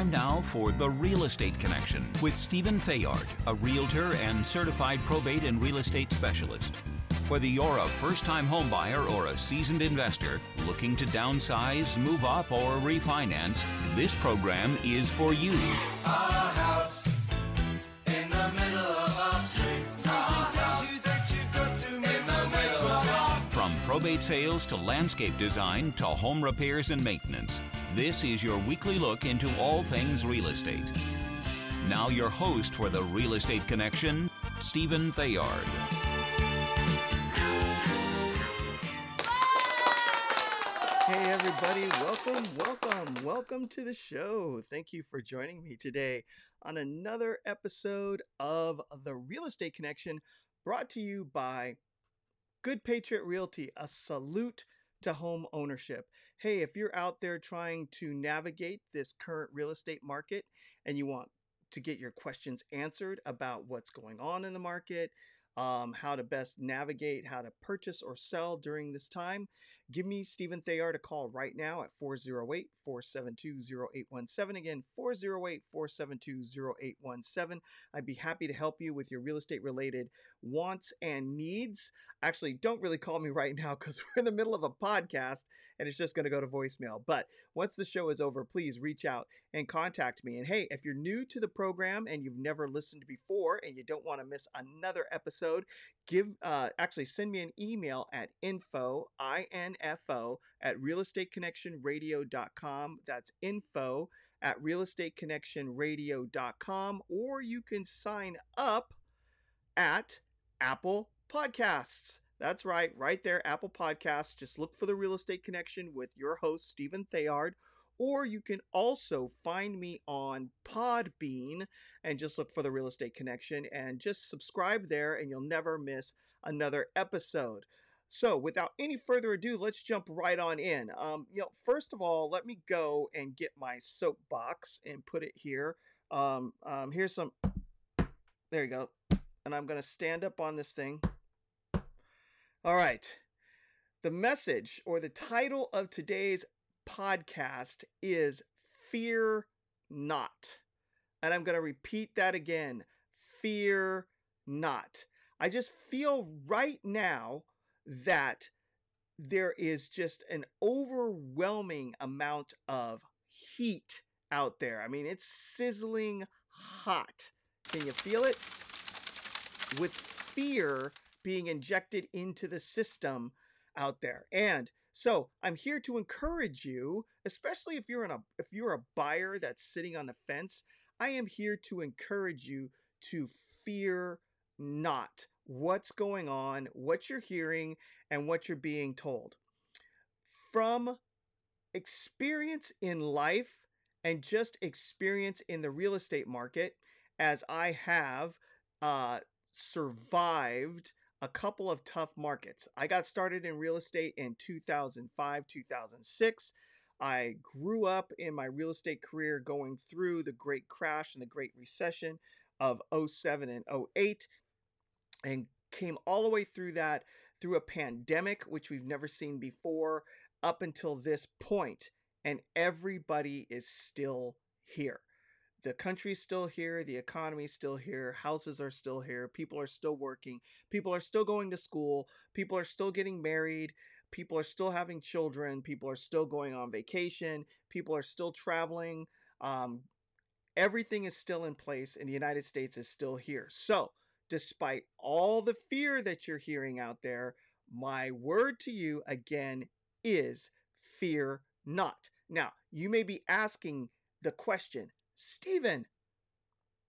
Time now for The Real Estate Connection with Stephen Theard, a realtor and certified probate and real estate specialist. Whether you're a first time homebuyer or a seasoned investor looking to downsize, move up, or refinance, this program is for you. Our house in the middle of our street. Something tells you that you've got to in the middle of our From probate sales to landscape design to home repairs and maintenance, this is your weekly look into all things real estate. Now, your host for the Real Estate Connection, Stephen Theard. Hey, everybody, welcome, welcome, welcome to the show. Thank you for joining me today on another episode of The Real Estate Connection brought to you by Good Patriot Realty, a salute to home ownership. Hey, if you're out there trying to navigate this current real estate market and you want to get your questions answered about what's going on in the market, um, how to best navigate how to purchase or sell during this time, give me Stephen Theard a call right now at 408 472 0817. Again, 408 472 0817. I'd be happy to help you with your real estate related wants and needs. Actually, don't really call me right now because we're in the middle of a podcast and it's just going to go to voicemail. But once the show is over, please reach out and contact me. And hey, if you're new to the program and you've never listened before and you don't want to miss another episode, give uh, actually send me an email at info info at realestateConnectionRadio.com. That's info at realestateConnectionRadio.com, or you can sign up at Apple Podcasts. That's right, right there, Apple Podcasts. Just look for the Real Estate Connection with your host, Stephen Theard. Or you can also find me on Podbean and just look for the Real Estate Connection and just subscribe there, and you'll never miss another episode. So, without any further ado, let's jump right on in. Um, you know, first of all, let me go and get my soapbox and put it here. Um, um, here's some. There you go. And I'm going to stand up on this thing. All right. The message or the title of today's podcast is Fear Not. And I'm going to repeat that again Fear Not. I just feel right now that there is just an overwhelming amount of heat out there. I mean, it's sizzling hot. Can you feel it? With fear being injected into the system out there. And so I'm here to encourage you, especially if you're in a if you're a buyer that's sitting on the fence, I am here to encourage you to fear not what's going on, what you're hearing, and what you're being told. From experience in life and just experience in the real estate market, as I have uh, survived a couple of tough markets. I got started in real estate in 2005, 2006. I grew up in my real estate career going through the great crash and the great recession of 07 and 08 and came all the way through that through a pandemic which we've never seen before up until this point and everybody is still here the country's still here, the economy's still here, houses are still here, people are still working, people are still going to school, people are still getting married, people are still having children, people are still going on vacation, people are still traveling. Um, everything is still in place, and the United States is still here. So, despite all the fear that you're hearing out there, my word to you again is fear not. Now, you may be asking the question, Stephen,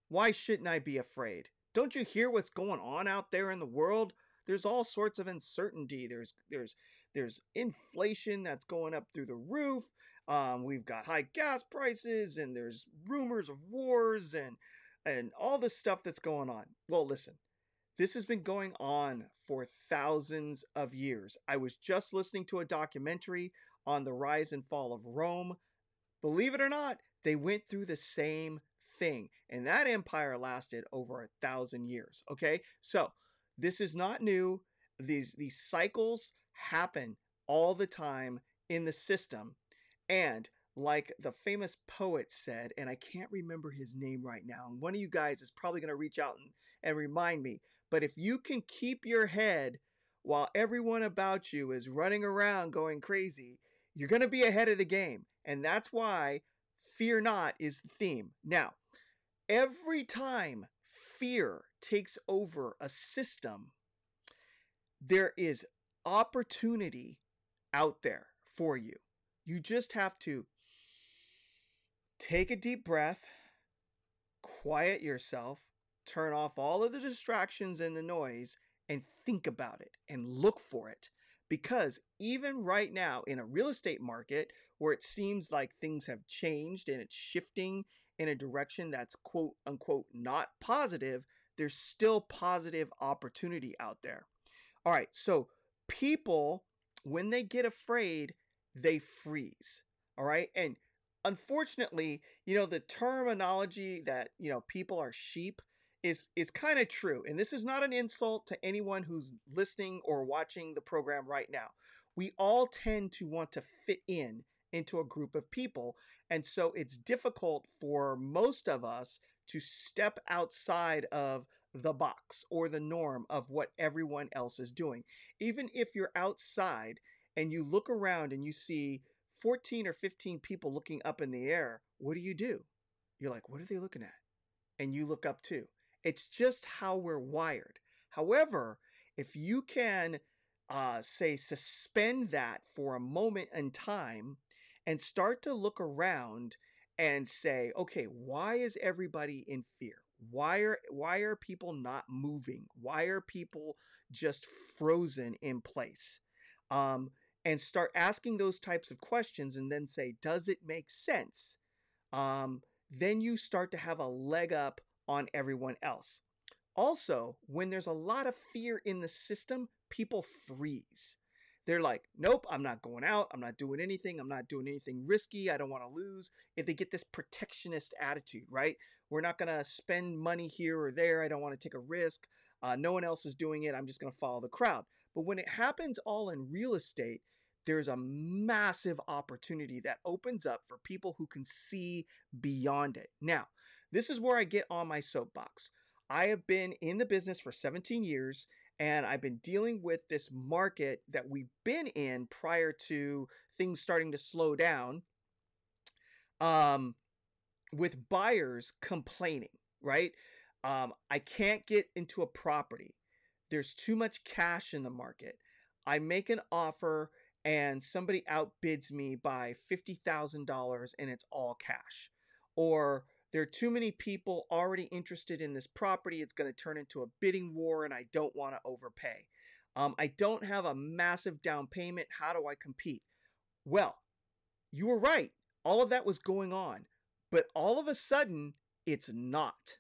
why shouldn't I be afraid? Don't you hear what's going on out there in the world? There's all sorts of uncertainty. There's there's there's inflation that's going up through the roof. Um, we've got high gas prices, and there's rumors of wars and and all this stuff that's going on. Well, listen, this has been going on for thousands of years. I was just listening to a documentary on the rise and fall of Rome. Believe it or not, they went through the same thing, and that empire lasted over a thousand years. Okay, so this is not new. These these cycles happen all the time in the system, and like the famous poet said, and I can't remember his name right now. And one of you guys is probably going to reach out and, and remind me. But if you can keep your head while everyone about you is running around going crazy, you're going to be ahead of the game. And that's why fear not is the theme. Now, every time fear takes over a system, there is opportunity out there for you. You just have to take a deep breath, quiet yourself, turn off all of the distractions and the noise, and think about it and look for it. Because even right now, in a real estate market where it seems like things have changed and it's shifting in a direction that's quote unquote not positive, there's still positive opportunity out there. All right, so people, when they get afraid, they freeze. All right, and unfortunately, you know, the terminology that, you know, people are sheep is is kind of true. And this is not an insult to anyone who's listening or watching the program right now. We all tend to want to fit in into a group of people, and so it's difficult for most of us to step outside of the box or the norm of what everyone else is doing. Even if you're outside and you look around and you see 14 or 15 people looking up in the air, what do you do? You're like, what are they looking at? And you look up too. It's just how we're wired. However, if you can, uh, say, suspend that for a moment in time and start to look around and say, okay, why is everybody in fear? Why are why are people not moving? Why are people just frozen in place? Um, and start asking those types of questions, and then say, does it make sense? Um, then you start to have a leg up on everyone else. Also, when there's a lot of fear in the system, people freeze. They're like, nope, I'm not going out. I'm not doing anything. I'm not doing anything risky. I don't want to lose. If they get this protectionist attitude, right? We're not going to spend money here or there. I don't want to take a risk. Uh, no one else is doing it. I'm just going to follow the crowd. But when it happens all in real estate, there's a massive opportunity that opens up for people who can see beyond it. Now, this is where I get on my soapbox. I have been in the business for 17 years and I've been dealing with this market that we've been in prior to things starting to slow down um, with buyers complaining, right? Um, I can't get into a property. There's too much cash in the market. I make an offer and somebody outbids me by $50,000 and it's all cash. Or there are too many people already interested in this property. It's going to turn into a bidding war, and I don't want to overpay. Um, I don't have a massive down payment. How do I compete? Well, you were right. All of that was going on. But all of a sudden, it's not.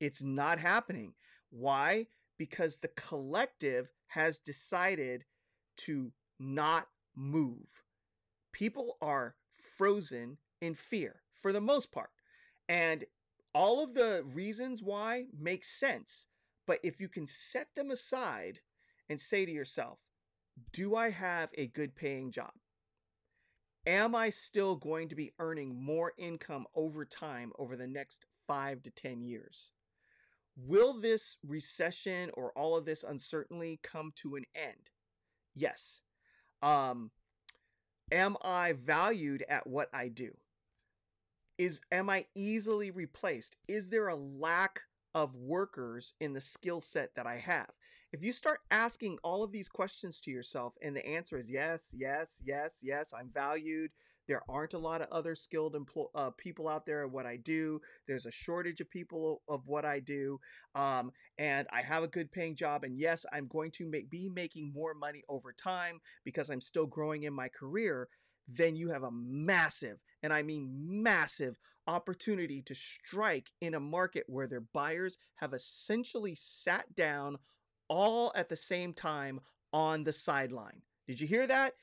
It's not happening. Why? Because the collective has decided to not move. People are frozen in fear for the most part. And all of the reasons why make sense. But if you can set them aside and say to yourself, do I have a good paying job? Am I still going to be earning more income over time over the next five to 10 years? Will this recession or all of this uncertainty come to an end? Yes. Um, am I valued at what I do? is am I easily replaced? Is there a lack of workers in the skill set that I have? If you start asking all of these questions to yourself and the answer is yes, yes, yes, yes, I'm valued. There aren't a lot of other skilled empl- uh, people out there at what I do. There's a shortage of people of what I do. Um, and I have a good paying job. And yes, I'm going to make, be making more money over time because I'm still growing in my career then you have a massive, and I mean massive, opportunity to strike in a market where their buyers have essentially sat down all at the same time on the sideline. Did you hear that?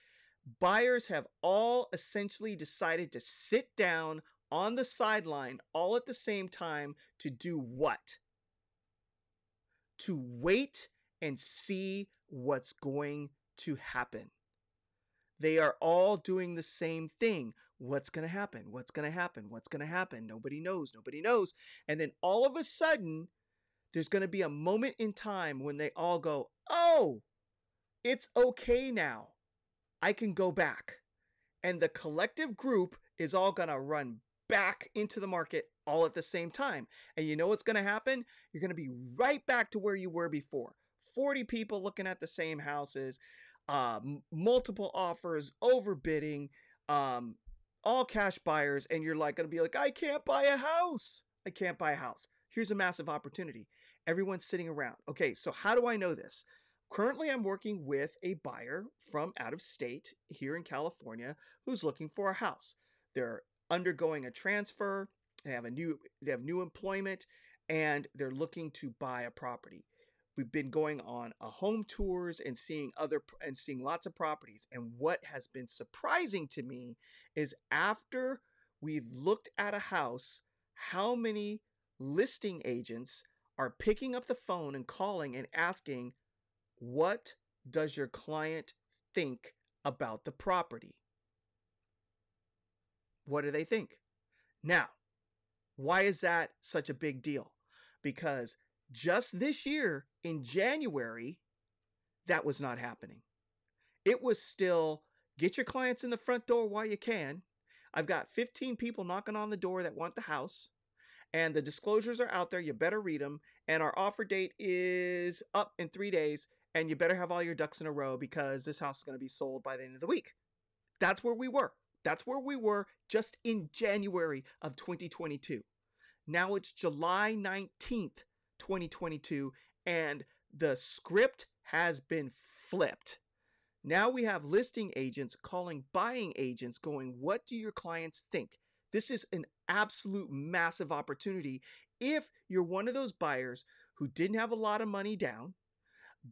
Buyers have all essentially decided to sit down on the sideline all at the same time to do what? To wait and see what's going to happen. They are all doing the same thing, what's going to happen? What's going to happen? What's going to happen? Nobody knows. Nobody knows. And then all of a sudden, there's going to be a moment in time when they all go, oh, it's okay now. I can go back. And the collective group is all going to run back into the market all at the same time. And you know what's going to happen? You're going to be right back to where you were before. 40 people looking at the same houses, uh, m- multiple offers, overbidding, um, all cash buyers, and you're like going to be like, I can't buy a house. I can't buy a house. Here's a massive opportunity. Everyone's sitting around. Okay, so how do I know this? Currently, I'm working with a buyer from out of state here in California who's looking for a house. They're undergoing a transfer. They have a new they have new employment, and they're looking to buy a property. We've been going on a home tours and seeing other and seeing lots of properties. And what has been surprising to me is after we've looked at a house, how many listing agents are picking up the phone and calling and asking, What does your client think about the property? What do they think? Now, why is that such a big deal? Because just this year in January, that was not happening. It was still get your clients in the front door while you can. I've got 15 people knocking on the door that want the house, and the disclosures are out there. You better read them. And our offer date is up in three days, and you better have all your ducks in a row because this house is going to be sold by the end of the week. That's where we were. That's where we were just in January of 2022. Now it's July 19th, 2022, and the script has been flipped. Now we have listing agents calling buying agents, going, What do your clients think? This is an absolute massive opportunity if you're one of those buyers who didn't have a lot of money down,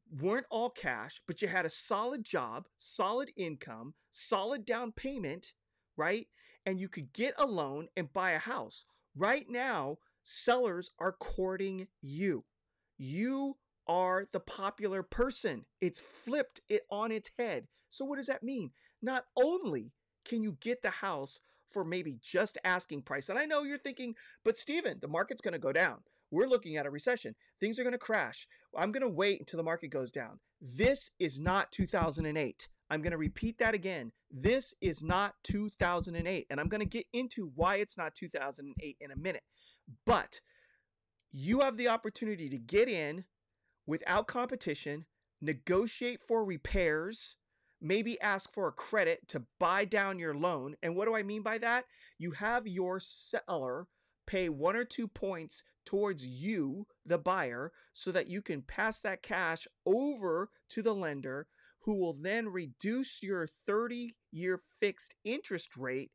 weren't all cash, but you had a solid job, solid income, solid down payment, right? And you could get a loan and buy a house. Right now, sellers are courting you. You are the popular person. It's flipped it on its head. So what does that mean? Not only can you get the house for maybe just asking price. And I know you're thinking, but Stephen, the market's going to go down. We're looking at a recession. Things are going to crash. I'm going to wait until the market goes down. This is not 2008. I'm going to repeat that again. This is not 2008. And I'm going to get into why it's not 2008 in a minute. But you have the opportunity to get in without competition, negotiate for repairs, maybe ask for a credit to buy down your loan. And what do I mean by that? You have your seller pay one or two points towards you, the buyer, so that you can pass that cash over to the lender who will then reduce your 30 year fixed interest rate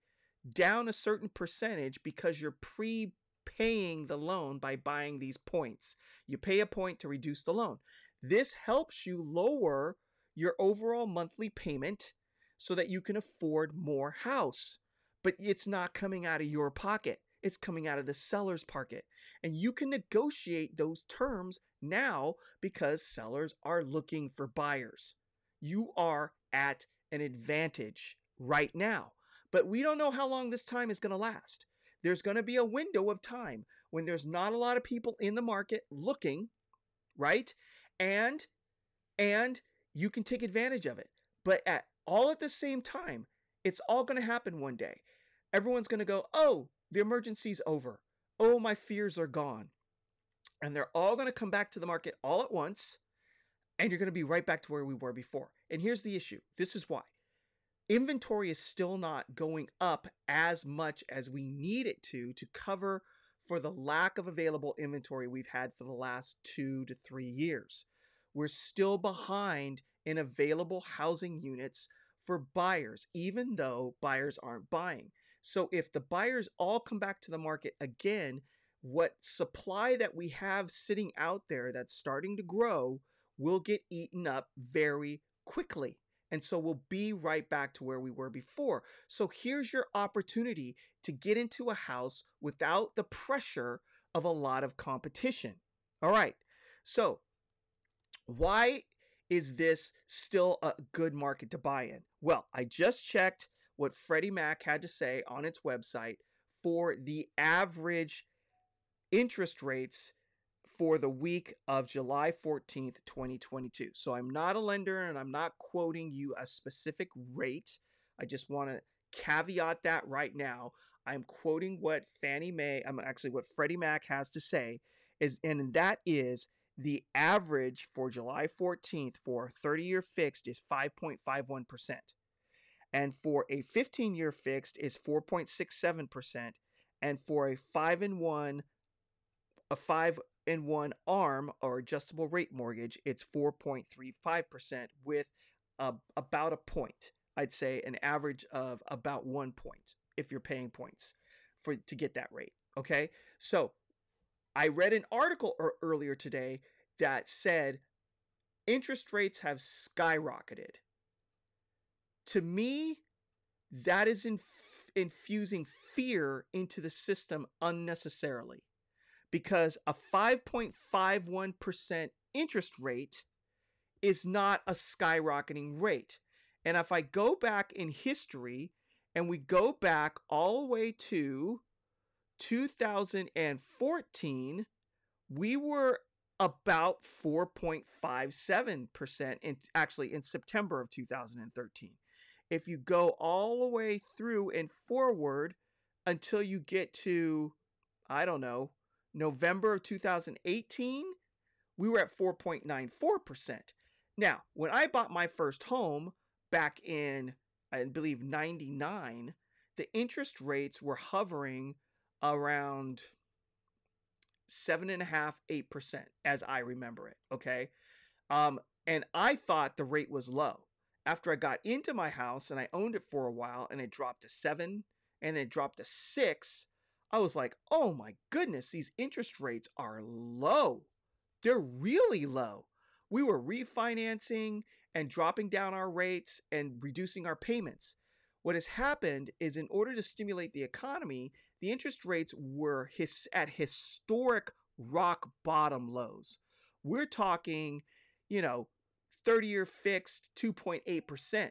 down a certain percentage because you're pre paying the loan by buying these points. You pay a point to reduce the loan. This helps you lower your overall monthly payment so that you can afford more house. But it's not coming out of your pocket. It's coming out of the seller's pocket. And you can negotiate those terms now because sellers are looking for buyers. You are at an advantage right now. But we don't know how long this time is going to last there's going to be a window of time when there's not a lot of people in the market looking, right? And and you can take advantage of it. But at all at the same time, it's all going to happen one day. Everyone's going to go, "Oh, the emergency's over. Oh, my fears are gone." And they're all going to come back to the market all at once, and you're going to be right back to where we were before. And here's the issue. This is why inventory is still not going up as much as we need it to to cover for the lack of available inventory we've had for the last two to three years. We're still behind in available housing units for buyers, even though buyers aren't buying. So if the buyers all come back to the market again, what supply that we have sitting out there that's starting to grow will get eaten up very quickly. And so we'll be right back to where we were before. So here's your opportunity to get into a house without the pressure of a lot of competition. All right. So why is this still a good market to buy in? Well, I just checked what Freddie Mac had to say on its website for the average interest rates for the week of July 14th, 2022. So I'm not a lender and I'm not quoting you a specific rate. I just want to caveat that right now. I'm quoting what Fannie Mae, I'm actually what Freddie Mac has to say is and that is the average for July 14th for 30 year fixed is 5.51%. And for a 15 year fixed is 4.67%. And for a 5 in 1 a 5 in 1 arm or adjustable rate mortgage, it's 4.35% with a, about a point. I'd say an average of about 1 point if you're paying points for to get that rate, okay? So, I read an article er- earlier today that said interest rates have skyrocketed. To me, that is inf- infusing fear into the system unnecessarily because a 5.51% interest rate is not a skyrocketing rate. And if I go back in history and we go back all the way to 2014, we were about 4.57% in actually in September of 2013. If you go all the way through and forward until you get to I don't know, November of 2018, we were at 4.94%. Now, when I bought my first home back in I believe 99, the interest rates were hovering around seven and a half, eight percent, as I remember it. Okay. Um, and I thought the rate was low. After I got into my house and I owned it for a while and it dropped to seven and it dropped to six, I was like, oh my goodness, these interest rates are low. They're really low. We were refinancing and dropping down our rates and reducing our payments. What has happened is, in order to stimulate the economy, the interest rates were his, at historic rock bottom lows. We're talking, you know, 30 year fixed 2.8%.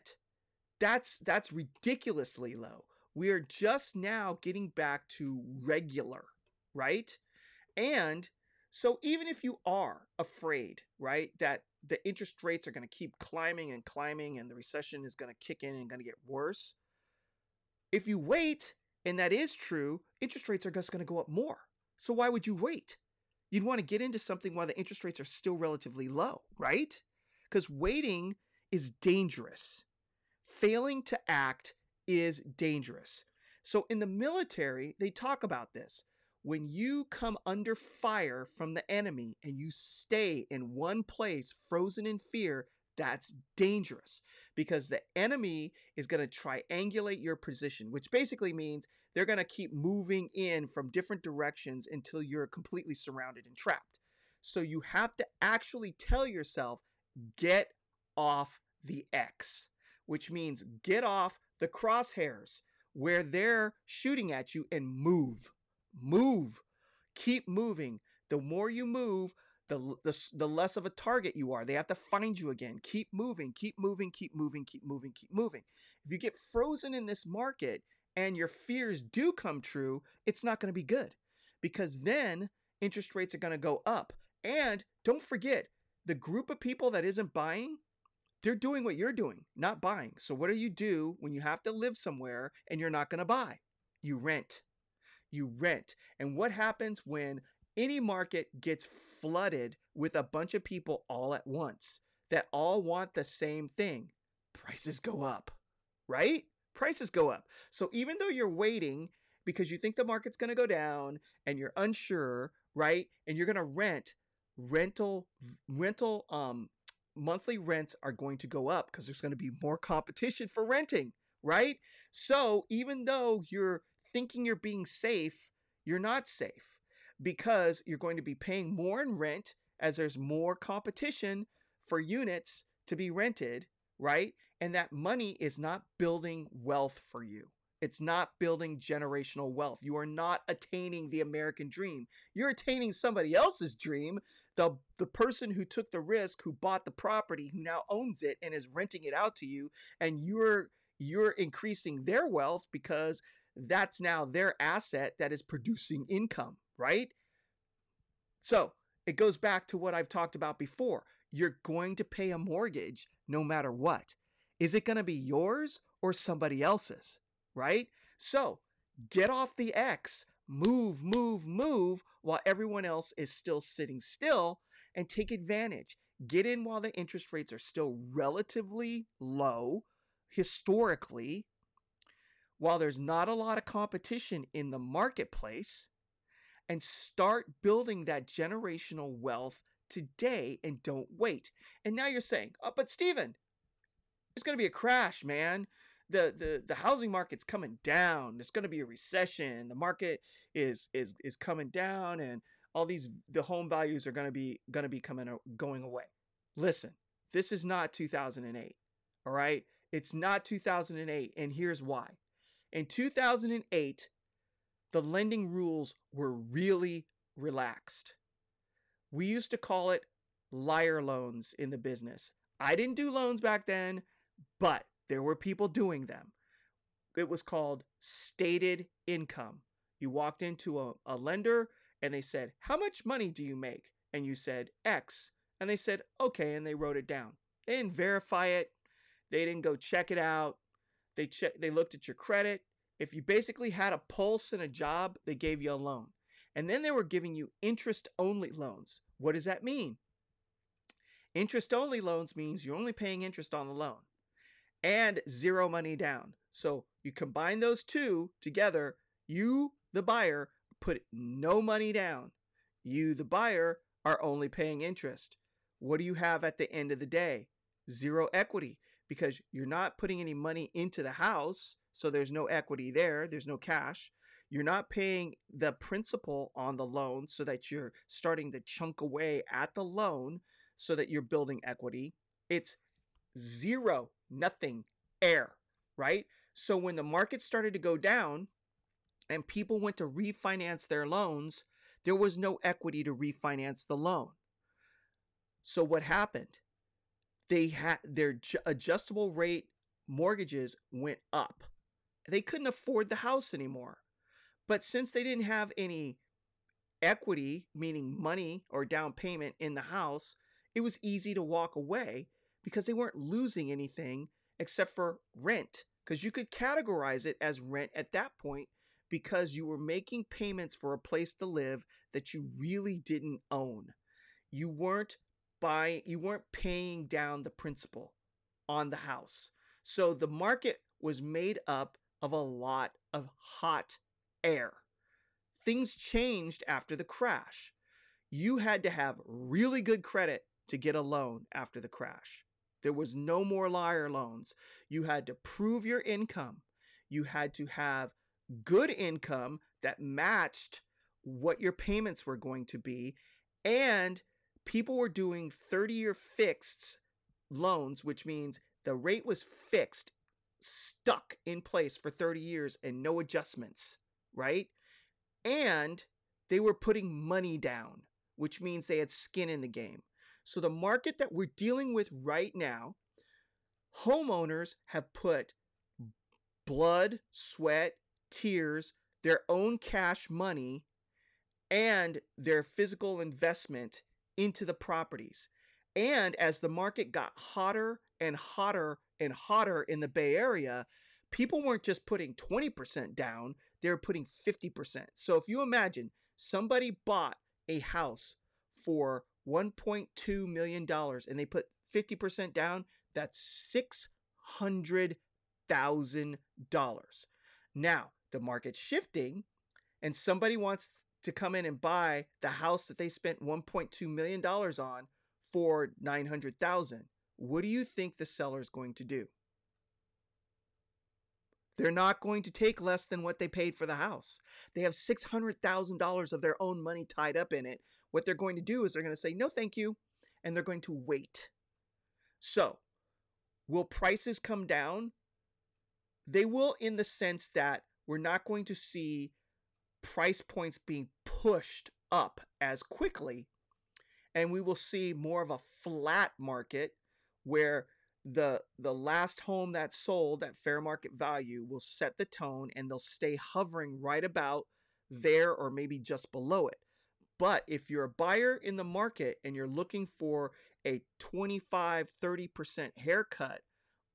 That's that's ridiculously low. We are just now getting back to regular, right? And so even if you are afraid, right, that the interest rates are going to keep climbing and climbing and the recession is going to kick in and going to get worse, if you wait and that is true, interest rates are just going to go up more. So why would you wait? You'd want to get into something while the interest rates are still relatively low, right? Because waiting is dangerous. Failing to act is dangerous. So in the military, they talk about this. When you come under fire from the enemy and you stay in one place, frozen in fear, that's dangerous because the enemy is going to triangulate your position, which basically means they're going to keep moving in from different directions until you're completely surrounded and trapped. So you have to actually tell yourself, get off the X, which means get off the crosshairs where they're shooting at you and move. Move. Keep moving. The more you move, the, the, the less of a target you are. They have to find you again. Keep moving, keep moving, keep moving, keep moving, keep moving. If you get frozen in this market and your fears do come true, it's not going to be good because then interest rates are going to go up. And don't forget, the group of people that isn't buying, they're doing what you're doing, not buying. So, what do you do when you have to live somewhere and you're not going to buy? You rent. You rent. And what happens when any market gets flooded with a bunch of people all at once that all want the same thing. Prices go up, right? Prices go up. So even though you're waiting because you think the market's going to go down and you're unsure, right? And you're going to rent, rental rental um monthly rents are going to go up because there's going to be more competition for renting, right? So even though you're thinking you're being safe, you're not safe because you're going to be paying more in rent as there's more competition for units to be rented, right? And that money is not building wealth for you. It's not building generational wealth. You are not attaining the American dream. You're attaining somebody else's dream. The, the person who took the risk, who bought the property, who now owns it and is renting it out to you, and you're you're increasing their wealth because that's now their asset that is producing income, right? So it goes back to what I've talked about before. You're going to pay a mortgage no matter what. Is it going to be yours or somebody else's, right? So get off the X, move, move, move while everyone else is still sitting still and take advantage. Get in while the interest rates are still relatively low historically, while there's not a lot of competition in the marketplace, and start building that generational wealth today and don't wait. And now you're saying, oh, but Stephen, there's going to be a crash, man. The, the the housing market's coming down. There's going to be a recession. The market is is is coming down, and all these the home values are going to be going to be coming going away. Listen, this is not 2008. All right, it's not 2008, and here's why. In 2008, the lending rules were really relaxed. We used to call it liar loans in the business. I didn't do loans back then, but there were people doing them. It was called stated income. You walked into a, a lender and they said, How much money do you make? And you said, X. And they said, Okay. And they wrote it down. They didn't verify it. They didn't go check it out. They check, they looked at your credit. If you basically had a pulse and a job, they gave you a loan. And then they were giving you interest only loans. What does that mean? Interest only loans means you're only paying interest on the loan and zero money down. So you combine those two together, you, the buyer, put no money down. You, the buyer, are only paying interest. What do you have at the end of the day? Zero equity because you're not putting any money into the house. So there's no equity there, there's no cash. You're not paying the principal on the loan so that you're starting to chunk away at the loan so that you're building equity. It's zero, nothing, air, right? So when the market started to go down and people went to refinance their loans, there was no equity to refinance the loan. So what happened? They had their adjustable rate mortgages went up. They couldn't afford the house anymore. But since they didn't have any equity, meaning money or down payment in the house, it was easy to walk away because they weren't losing anything except for rent. Because you could categorize it as rent at that point because you were making payments for a place to live that you really didn't own. You weren't buying, you weren't paying down the principal on the house. So the market was made up of a lot of hot air. Things changed after the crash. You had to have really good credit to get a loan after the crash. There was no more liar loans. You had to prove your income. You had to have good income that matched what your payments were going to be. And people were doing 30 year fixed loans, which means the rate was fixed, stuck in place for 30 years and no adjustments, right? And they were putting money down, which means they had skin in the game. So, the market that we're dealing with right now, homeowners have put blood, sweat, tears, their own cash money, and their physical investment into the properties. And as the market got hotter and hotter and hotter in the Bay Area, people weren't just putting 20% down, they were putting 50%. So if you imagine somebody bought a house for $1.2 million and they put 50% down, that's $600,000. Now, the market's shifting and somebody wants to come in and buy the house that they spent 1.2 million dollars on for 900,000. What do you think the seller is going to do? They're not going to take less than what they paid for the house. They have $600,000 of their own money tied up in it. What they're going to do is they're going to say, no, thank you. And they're going to wait. So, will prices come down? They will, in the sense that we're not going to see price points being pushed up as quickly. And we will see more of a flat market where the the last home that sold at fair market value will set the tone and they'll stay hovering right about there or maybe just below it. But if you're a buyer in the market and you're looking for a 25 30% haircut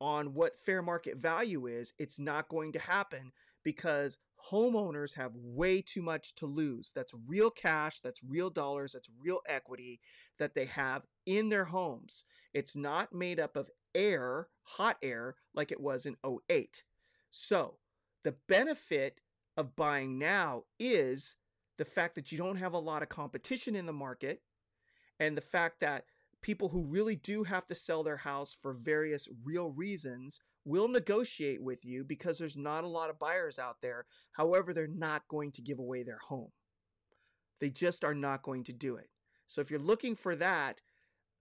on what fair market value is, it's not going to happen because homeowners have way too much to lose. That's real cash, that's real dollars, that's real equity that they have in their homes. It's not made up of air, hot air, like it was in 08. So, the benefit of buying now is the fact that you don't have a lot of competition in the market and the fact that people who really do have to sell their house for various real reasons will negotiate with you because there's not a lot of buyers out there. However, they're not going to give away their home. They just are not going to do it. So if you're looking for that,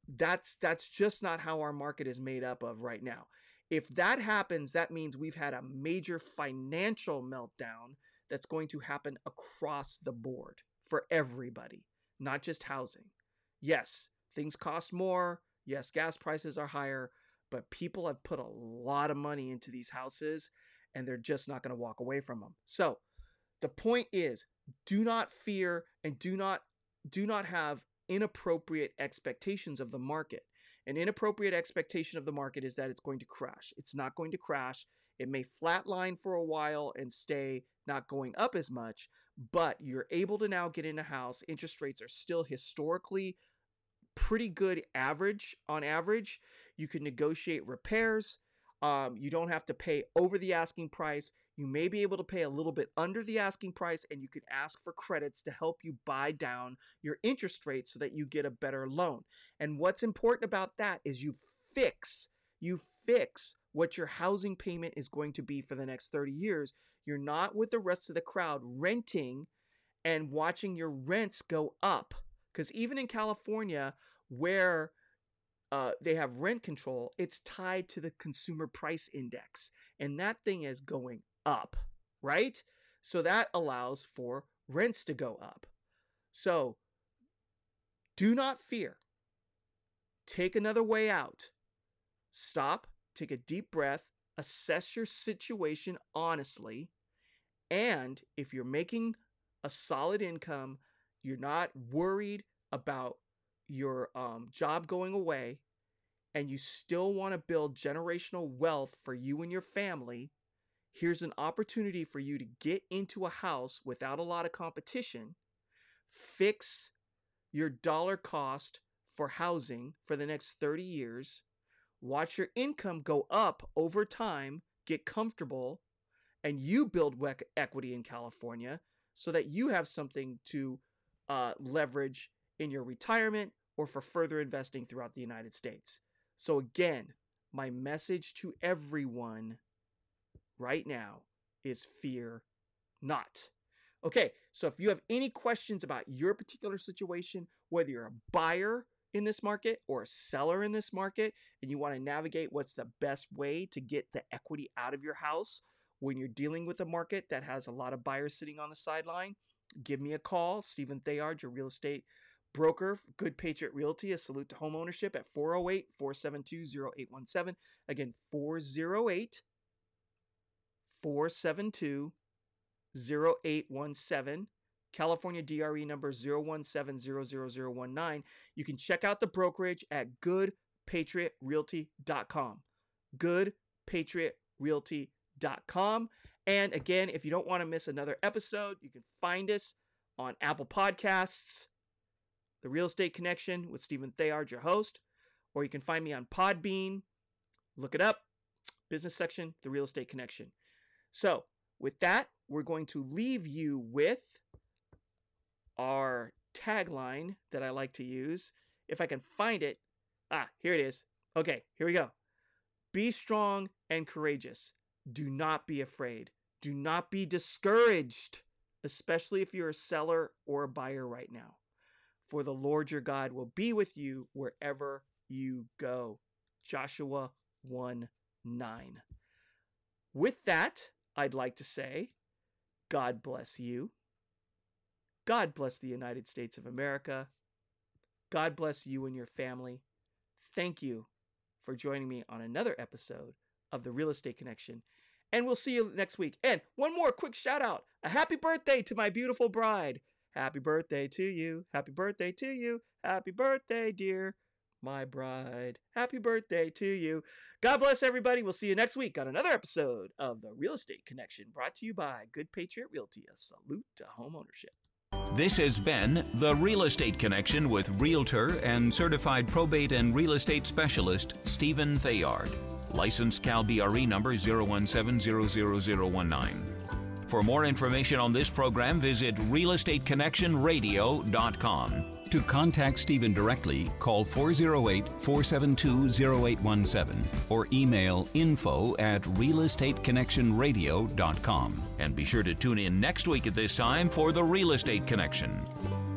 that's that's just not how our market is made up of right now. If that happens, that means we've had a major financial meltdown that's going to happen across the board for everybody, not just housing. Yes, things cost more. Yes, gas prices are higher, but people have put a lot of money into these houses and they're just not going to walk away from them. So, the point is, do not fear and do not do not have inappropriate expectations of the market. An inappropriate expectation of the market is that it's going to crash. It's not going to crash. It may flatline for a while and stay not going up as much, but you're able to now get in a house. Interest rates are still historically pretty good average on average. You can negotiate repairs. Um, you don't have to pay over the asking price. You may be able to pay a little bit under the asking price, and you can ask for credits to help you buy down your interest rate so that you get a better loan. And what's important about that is you fix, you fix what your housing payment is going to be for the next 30 years. You're not with the rest of the crowd renting and watching your rents go up. Because even in California, where uh, they have rent control, it's tied to the consumer price index. And that thing is going up, right? So that allows for rents to go up. So do not fear. Take another way out. Stop, take a deep breath, assess your situation honestly. And if you're making a solid income, you're not worried about your um, job going away, and you still want to build generational wealth for you and your family, here's an opportunity for you to get into a house without a lot of competition, fix your dollar cost for housing for the next 30 years, watch your income go up over time, get comfortable, and you build equity in California so that you have something to uh, leverage in your retirement or for further investing throughout the United States. So, again, my message to everyone right now is fear not. Okay, so if you have any questions about your particular situation, whether you're a buyer in this market or a seller in this market, and you want to navigate what's the best way to get the equity out of your house when you're dealing with a market that has a lot of buyers sitting on the sideline, give me a call. Stephen Theard, your real estate broker, Good Patriot Realty, a salute to home ownership at 408 472 0817. Again, 408 472 0817. California DRE number 0170019. You can check out the brokerage at goodpatriotrealty.com. Goodpatriotrealty.com. And again, if you don't want to miss another episode, you can find us on Apple Podcasts, The Real Estate Connection with Stephen Theard, your host, or you can find me on Podbean. Look it up, business section, The Real Estate Connection. So, with that, we're going to leave you with our tagline that I like to use. If I can find it. Ah, here it is. Okay, here we go. Be strong and courageous. Do not be afraid. Do not be discouraged, especially if you're a seller or a buyer right now. For the Lord your God will be with you wherever you go. Joshua 1 9. With that, I'd like to say, God bless you. God bless the United States of America. God bless you and your family. Thank you for joining me on another episode of the Real Estate Connection. And we'll see you next week. And one more quick shout out a happy birthday to my beautiful bride. Happy birthday to you. Happy birthday to you. Happy birthday, dear my bride. Happy birthday to you. God bless everybody. We'll see you next week on another episode of the Real Estate Connection brought to you by Good Patriot Realty. A salute to homeownership. This has been The Real Estate Connection with Realtor and Certified Probate and Real Estate Specialist Stephen Theard. Licensed Cal BRE number 0170019. For more information on this program, visit realestateconnectionradio.com. To contact Stephen directly, call 408 472 0817 or email info at realestateconnectionradio.com. And be sure to tune in next week at this time for The Real Estate Connection.